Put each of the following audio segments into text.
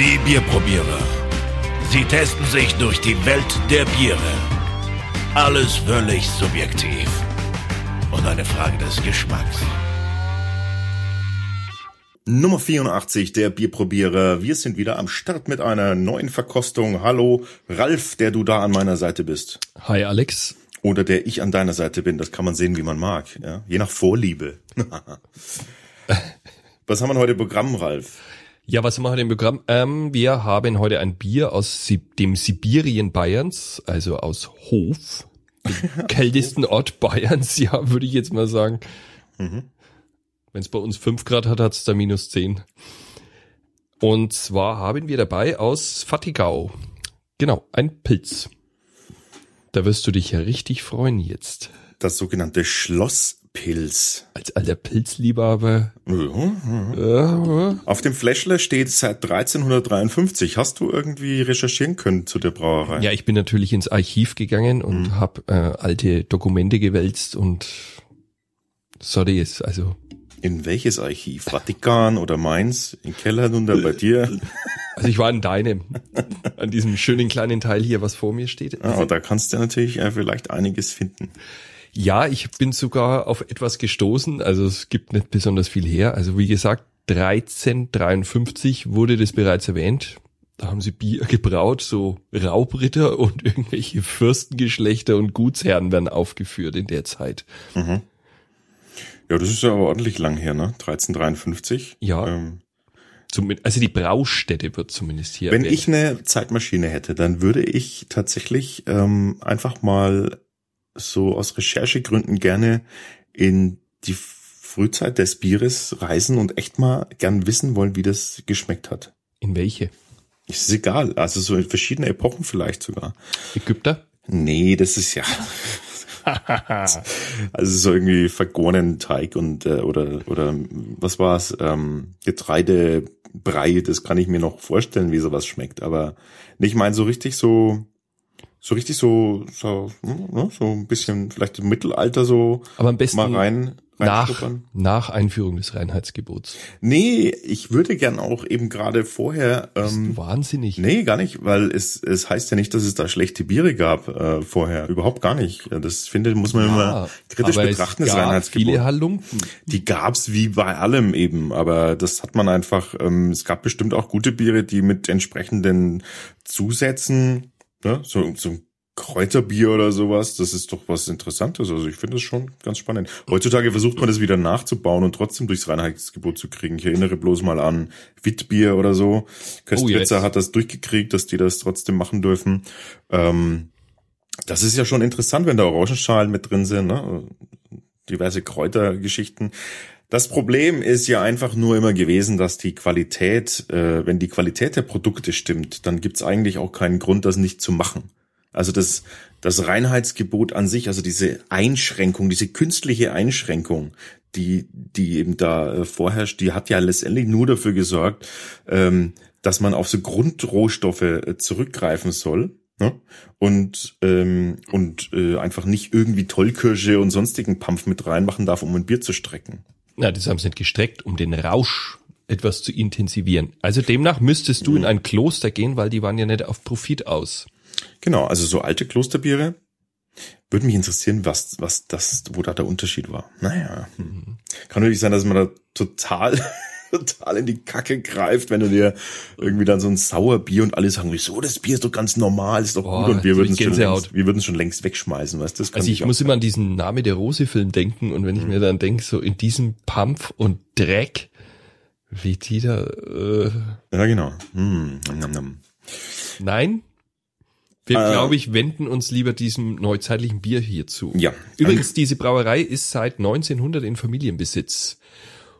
Die Bierprobierer. Sie testen sich durch die Welt der Biere. Alles völlig subjektiv. Und eine Frage des Geschmacks. Nummer 84, der Bierprobierer. Wir sind wieder am Start mit einer neuen Verkostung. Hallo, Ralf, der du da an meiner Seite bist. Hi Alex. Oder der ich an deiner Seite bin. Das kann man sehen, wie man mag. Ja? Je nach Vorliebe. Was haben wir heute im Programm, Ralf? Ja, was haben wir im Programm? Ähm, wir haben heute ein Bier aus Si- dem Sibirien Bayerns, also aus Hof, dem kältesten Ort Bayerns, ja, würde ich jetzt mal sagen. Wenn es bei uns fünf Grad hat, hat es da minus zehn. Und zwar haben wir dabei aus Fattigau. Genau, ein Pilz. Da wirst du dich ja richtig freuen jetzt. Das sogenannte Schlosspilz. Als alter Pilzliebhaber. Ja. Auf dem Fläschler steht seit 1353. Hast du irgendwie recherchieren können zu der Brauerei? Ja, ich bin natürlich ins Archiv gegangen und Mhm. habe äh, alte Dokumente gewälzt und sorry, ist also In welches Archiv? Vatikan oder Mainz? In Keller nun da bei dir? also ich war in deinem an diesem schönen kleinen Teil hier, was vor mir steht. Ja, aber da kannst du natürlich äh, vielleicht einiges finden. Ja, ich bin sogar auf etwas gestoßen, also es gibt nicht besonders viel her. Also wie gesagt, 1353 wurde das bereits erwähnt. Da haben sie Bier gebraut, so Raubritter und irgendwelche Fürstengeschlechter und Gutsherren werden aufgeführt in der Zeit. Ja, das ist ja aber ordentlich lang her, ne? 1353. Ja. Ähm, also die Braustätte wird zumindest hier wenn erwähnt. ich eine Zeitmaschine hätte, dann würde ich tatsächlich ähm, einfach mal so aus Recherchegründen gerne in die Frühzeit des Bieres reisen und echt mal gern wissen wollen, wie das geschmeckt hat. In welche? Ist egal, also so in verschiedene Epochen vielleicht sogar. Ägypter? Nee, das ist ja. also so irgendwie vergorenen Teig und äh, oder oder was war's ähm, Getreidebrei, das kann ich mir noch vorstellen, wie sowas schmeckt, aber nicht mein so richtig so so richtig so so ne, so ein bisschen vielleicht im Mittelalter so Aber am besten mal rein nach, nach Einführung des Reinheitsgebots. Nee, ich würde gern auch eben gerade vorher ähm, wahnsinnig. Nee, gar nicht, weil es, es heißt ja nicht, dass es da schlechte Biere gab äh, vorher. Überhaupt gar nicht. Das finde muss man immer kritisch betrachten, das Reinheitsgebot. viele Halunken. Die gab's wie bei allem eben, aber das hat man einfach, ähm, es gab bestimmt auch gute Biere, die mit entsprechenden Zusätzen, ne, so, so ein Kräuterbier oder sowas, das ist doch was Interessantes. Also ich finde das schon ganz spannend. Heutzutage versucht man das wieder nachzubauen und trotzdem durchs Reinheitsgebot zu kriegen. Ich erinnere bloß mal an Witbier oder so. Köstritzer yes. hat das durchgekriegt, dass die das trotzdem machen dürfen. Ähm, das ist ja schon interessant, wenn da Orangenschalen mit drin sind, ne? diverse Kräutergeschichten. Das Problem ist ja einfach nur immer gewesen, dass die Qualität, äh, wenn die Qualität der Produkte stimmt, dann gibt's eigentlich auch keinen Grund, das nicht zu machen. Also das, das Reinheitsgebot an sich, also diese Einschränkung, diese künstliche Einschränkung, die, die eben da äh, vorherrscht, die hat ja letztendlich nur dafür gesorgt, ähm, dass man auf so Grundrohstoffe äh, zurückgreifen soll. Ne? Und, ähm, und äh, einfach nicht irgendwie Tollkirsche und sonstigen Pampf mit reinmachen darf, um ein Bier zu strecken. Na, das haben sie nicht gestreckt, um den Rausch etwas zu intensivieren. Also demnach müsstest du in ein Kloster gehen, weil die waren ja nicht auf Profit aus. Genau, also so alte Klosterbiere. Würde mich interessieren, was, was das, wo da der Unterschied war. Naja. hm. Kann natürlich sein, dass man da total, total in die Kacke greift, wenn du dir irgendwie dann so ein Sauerbier und alle sagen, wieso, das Bier ist doch ganz normal, ist doch Boah, gut und wir würden es schon längst, wir würden es schon längst wegschmeißen, weißt du? Das Also ich auch muss immer an diesen Name der Rose-Film denken und wenn ich mir dann denke, so in diesem Pampf und Dreck, wie die da, äh, Ja, genau. Hm, nam, nam. nein, wir, Äh. glaube ich, wenden uns lieber diesem neuzeitlichen Bier hier zu. Ja. Übrigens, diese Brauerei ist seit 1900 in Familienbesitz.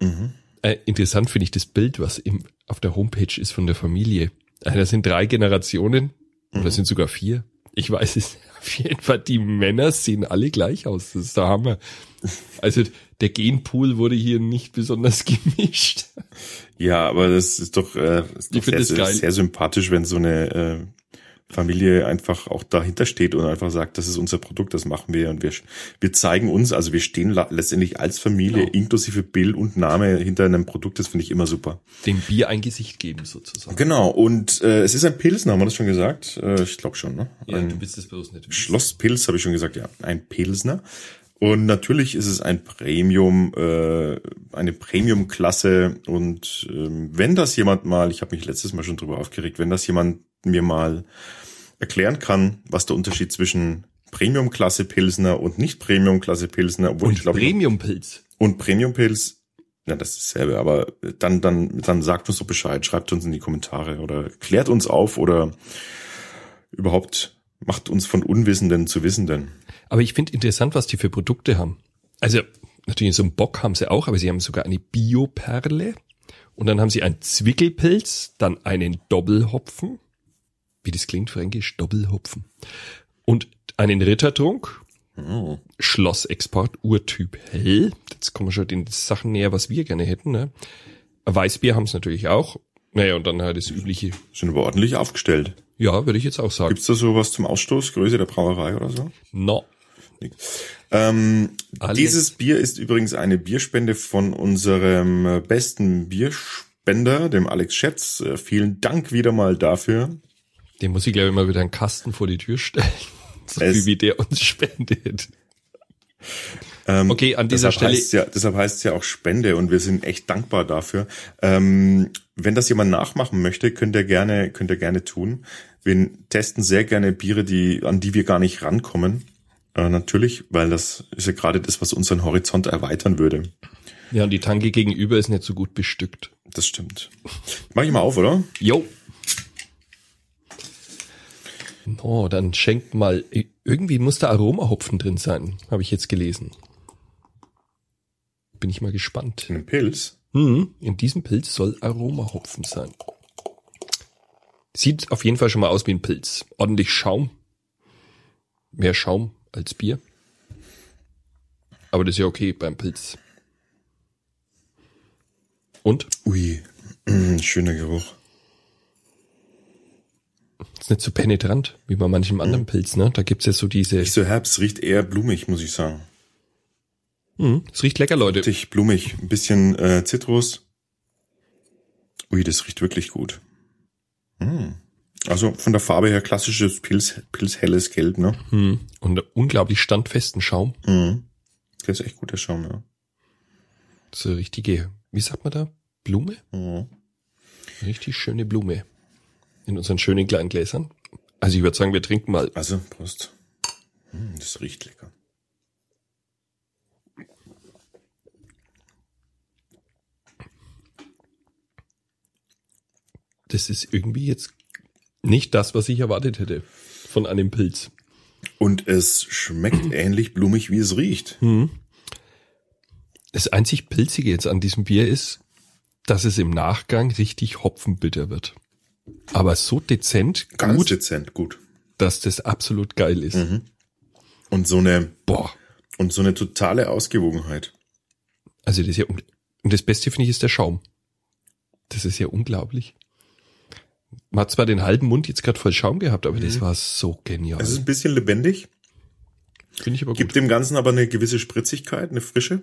Mhm. Äh, interessant finde ich das Bild, was im, auf der Homepage ist von der Familie. Äh, das sind drei Generationen Mhm. oder sind sogar vier. Ich weiß es. Auf jeden Fall, die Männer sehen alle gleich aus. Das ist der Hammer. Also der Genpool wurde hier nicht besonders gemischt. Ja, aber das ist doch, äh, ist doch sehr, sehr, sehr sympathisch, wenn so eine äh, Familie einfach auch dahinter steht und einfach sagt, das ist unser Produkt, das machen wir und wir, wir zeigen uns, also wir stehen letztendlich als Familie genau. inklusive Bild und Name hinter einem Produkt, das finde ich immer super. Dem Bier ein Gesicht geben sozusagen. Genau und äh, es ist ein Pilsner, haben wir das schon gesagt? Äh, ich glaube schon, ne? Ja, ein du bist es bloß nicht. Schlosspilz habe ich schon gesagt, ja, ein Pilsner. Und natürlich ist es ein Premium, äh, eine Premium-Klasse. Und ähm, wenn das jemand mal, ich habe mich letztes Mal schon drüber aufgeregt, wenn das jemand mir mal erklären kann, was der Unterschied zwischen Premium-Klasse Pilsner und nicht Premium-Klasse Pilsner, obwohl und ich glaube Premium-Pilz und Premium-Pilz, ja, das ist dasselbe, aber dann dann dann sagt uns doch Bescheid, schreibt uns in die Kommentare oder klärt uns auf oder überhaupt macht uns von Unwissenden zu Wissenden. Aber ich finde interessant, was die für Produkte haben. Also natürlich so einen Bock haben sie auch, aber sie haben sogar eine Bioperle und dann haben sie einen Zwickelpilz, dann einen Doppelhopfen, wie das klingt fränkisch, Doppelhopfen und einen Rittertrunk, oh. Schlossexport, Urtyp hell. Jetzt kommen wir schon den Sachen näher, was wir gerne hätten. Ne? Weißbier haben es natürlich auch. Naja, und dann halt das übliche. Sind aber ordentlich aufgestellt. Ja, würde ich jetzt auch sagen. Gibt's da sowas zum Ausstoß, Größe der Brauerei oder so? No. Ähm, dieses Bier ist übrigens eine Bierspende von unserem besten Bierspender, dem Alex Schätz. Äh, vielen Dank wieder mal dafür. Dem muss ich glaube ich mal wieder einen Kasten vor die Tür stellen, so es, wie der uns spendet. Ähm, okay, an dieser Stelle. Ja, deshalb heißt es ja auch Spende und wir sind echt dankbar dafür. Ähm, wenn das jemand nachmachen möchte, könnt ihr gerne, könnt ihr gerne tun. Wir testen sehr gerne Biere, die, an die wir gar nicht rankommen. Äh, natürlich, weil das ist ja gerade das, was unseren Horizont erweitern würde. Ja, und die Tanke gegenüber ist nicht so gut bestückt. Das stimmt. Mach ich mal auf, oder? Jo. Oh, dann schenkt mal. Irgendwie muss da Aromahopfen drin sein, habe ich jetzt gelesen. Bin ich mal gespannt. In einem Pilz? Hm, in diesem Pilz soll Aromahopfen sein. Sieht auf jeden Fall schon mal aus wie ein Pilz. Ordentlich Schaum. Mehr Schaum als Bier. Aber das ist ja okay beim Pilz. Und? Ui, schöner Geruch. Ist nicht so penetrant, wie bei manchem anderen Pilz, ne? Da gibt's ja so diese. Nicht so herbst, riecht eher blumig, muss ich sagen. Mhm, es riecht lecker, Leute. Richtig blumig, ein bisschen äh, Zitrus. Ui, das riecht wirklich gut. Mm. Also von der Farbe her klassisches Pilz, Pilzhelles Gelb, ne? Mhm. Und unglaublich standfesten Schaum. Mhm. Das ist echt guter Schaum, ja. So richtige, wie sagt man da? Blume? Mhm. Richtig schöne Blume. In unseren schönen kleinen Gläsern. Also ich würde sagen, wir trinken mal. Also, Prost. Mm, das riecht lecker. Das ist irgendwie jetzt nicht das, was ich erwartet hätte von einem Pilz. Und es schmeckt ähnlich blumig, wie es riecht. Hm. Das einzig Pilzige jetzt an diesem Bier ist, dass es im Nachgang richtig hopfenbitter wird. Aber so dezent Ganz gut. dezent, gut. Dass das absolut geil ist. Mhm. Und so eine, boah, und so eine totale Ausgewogenheit. Also das ist ja, und das Beste finde ich ist der Schaum. Das ist ja unglaublich. Man hat zwar den halben Mund jetzt gerade voll Schaum gehabt, aber mhm. das war so genial. Es ist ein bisschen lebendig. Finde ich aber gut. Gibt dem Ganzen aber eine gewisse Spritzigkeit, eine Frische.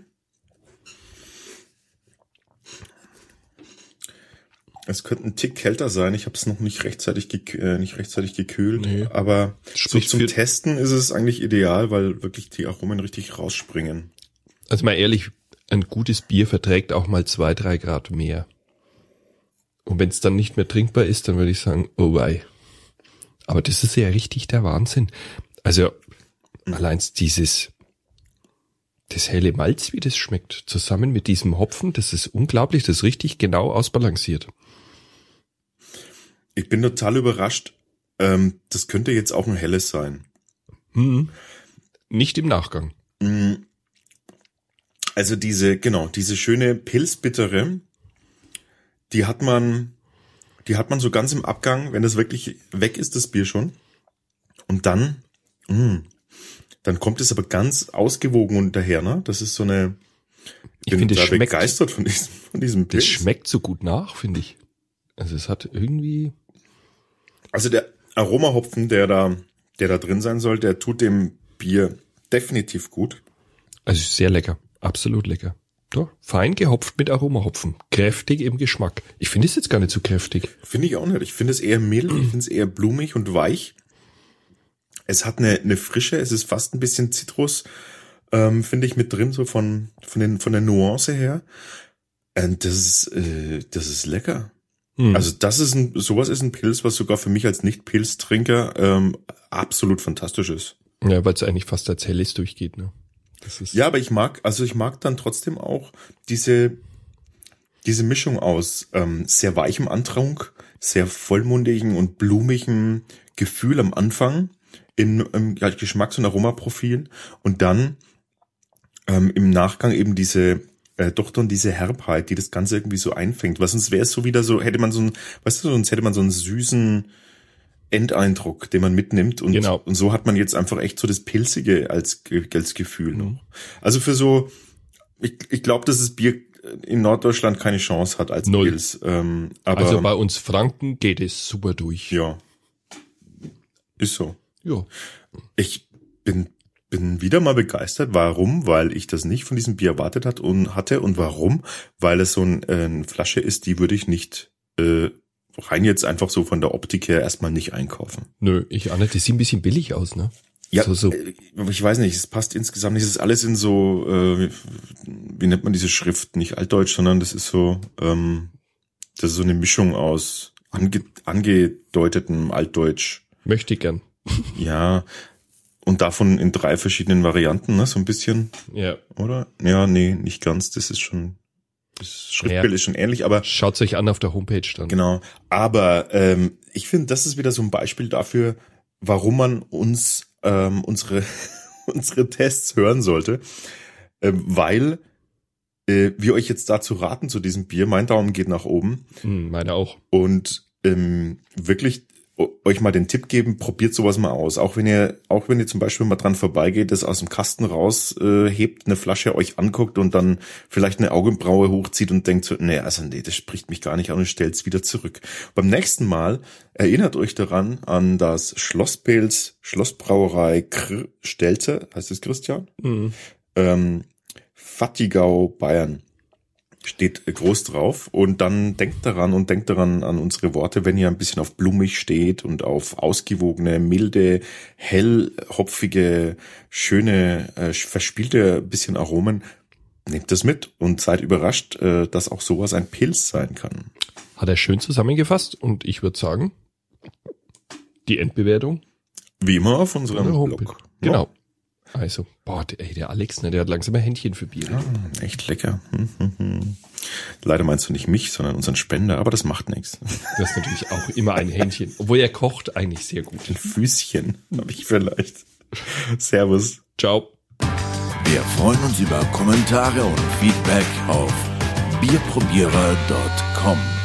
Es könnte ein Tick kälter sein. Ich habe es noch nicht rechtzeitig, äh, nicht rechtzeitig gekühlt. Nee. Aber so zum Testen ist es eigentlich ideal, weil wirklich die Aromen richtig rausspringen. Also mal ehrlich, ein gutes Bier verträgt auch mal zwei, drei Grad mehr. Und wenn es dann nicht mehr trinkbar ist, dann würde ich sagen, oh wei. Aber das ist ja richtig der Wahnsinn. Also allein dieses, das helle Malz, wie das schmeckt, zusammen mit diesem Hopfen, das ist unglaublich, das ist richtig genau ausbalanciert. Ich bin total überrascht. Ähm, das könnte jetzt auch ein helles sein. Hm. Nicht im Nachgang. Hm. Also diese, genau, diese schöne Pilzbittere, die hat man, die hat man so ganz im Abgang, wenn das wirklich weg ist, das Bier schon. Und dann, mh, mm, dann kommt es aber ganz ausgewogen und daher, ne? Das ist so eine, ich bin da schmeckt, begeistert von diesem, von diesem Pilz. Das schmeckt so gut nach, finde ich. Also es hat irgendwie. Also der Aromahopfen, der da, der da drin sein soll, der tut dem Bier definitiv gut. Also sehr lecker. Absolut lecker. Doch, fein gehopft mit Aromahopfen. Kräftig im Geschmack. Ich finde es jetzt gar nicht so kräftig. Finde ich auch nicht. Ich finde es eher mild, ich finde es eher blumig und weich. Es hat eine, eine Frische, es ist fast ein bisschen Zitrus, ähm, finde ich mit drin, so von, von, den, von der Nuance her. Und das ist, äh, das ist lecker. Hm. Also das ist ein, sowas ist ein Pilz, was sogar für mich als Nicht-Pilztrinker ähm, absolut fantastisch ist. Ja, weil es eigentlich fast als helles durchgeht, ne? Das ist Ja, aber ich mag, also ich mag dann trotzdem auch diese, diese Mischung aus ähm, sehr weichem Antrunk, sehr vollmundigen und blumigen Gefühl am Anfang in, im ja, Geschmacks- und Aromaprofil und dann ähm, im Nachgang eben diese äh, doch dann diese Herbheit, die das Ganze irgendwie so einfängt. Was sonst wäre es so wieder so, hätte man so ein, weißt du, sonst hätte man so einen süßen Endeindruck, den man mitnimmt und, Genau. und so hat man jetzt einfach echt so das Pilzige als, als Gefühl. Mhm. Also für so, ich, ich glaube, dass das Bier in Norddeutschland keine Chance hat als Null. Pilz. Ähm, aber also bei uns Franken geht es super durch. ja, ist so. Ja. Ich bin bin wieder mal begeistert. Warum? Weil ich das nicht von diesem Bier erwartet hat und hatte. Und warum? Weil es so ein, äh, eine Flasche ist, die würde ich nicht äh, rein jetzt einfach so von der Optik her erstmal nicht einkaufen. Nö, ich nicht. Die sieht ein bisschen billig aus, ne? Ja, So, so. äh, ich weiß nicht, es passt insgesamt nicht. Es ist alles in so, äh, wie nennt man diese Schrift? Nicht altdeutsch, sondern das ist so, ähm, das ist so eine Mischung aus ange angedeutetem Altdeutsch. Möchte ich gern. Ja, und davon in drei verschiedenen Varianten, ne? So ein bisschen, Ja. oder? Ja, nee, nicht ganz. Das ist schon, das Schriftbild Ja. ist schon ähnlich, aber Schaut's euch an auf der Homepage dann. Genau. Aber ähm, ich finde, das ist wieder so ein Beispiel dafür, warum man uns ähm, unsere unsere Tests hören sollte, ähm, weil äh, wir euch jetzt dazu raten zu diesem Bier. Mein Daumen geht nach oben Hm, meine auch. und ähm, wirklich euch mal den Tipp geben, probiert sowas mal aus. Auch wenn ihr, auch wenn ihr zum Beispiel mal dran vorbeigeht, das aus dem Kasten raus äh, hebt, eine Flasche euch anguckt und dann vielleicht eine Augenbraue hochzieht und denkt so, nee, also nee, das spricht mich gar nicht an und stellt's wieder zurück. Beim nächsten Mal erinnert euch daran an das Schlosspils Schlossbrauerei Kr Stelze, heißt es Christian? Hm. ähm, Fattigau, Bayern. Steht groß drauf und dann denkt daran und denkt daran an unsere Worte, wenn ihr ein bisschen auf blumig steht und auf ausgewogene, milde, hellhopfige, schöne, äh, verspielte bisschen Aromen, nehmt das mit und seid überrascht, äh, dass auch sowas ein Pilz sein kann. Hat er schön zusammengefasst und ich würde sagen, die Endbewertung Wie immer auf unserem. Blog. Genau. Also, boah, der, ey, der Alex, ne, der hat langsam ein Händchen für Bier. Ja, echt lecker. Hm, hm, hm. Leider meinst du nicht mich, sondern unseren Spender, aber das macht nichts. Das ist natürlich auch immer ein Händchen. Obwohl er kocht eigentlich sehr gut. Ein Füßchen habe ich vielleicht. Servus. Ciao. Wir freuen uns über Kommentare und Feedback auf bierprobierer.com.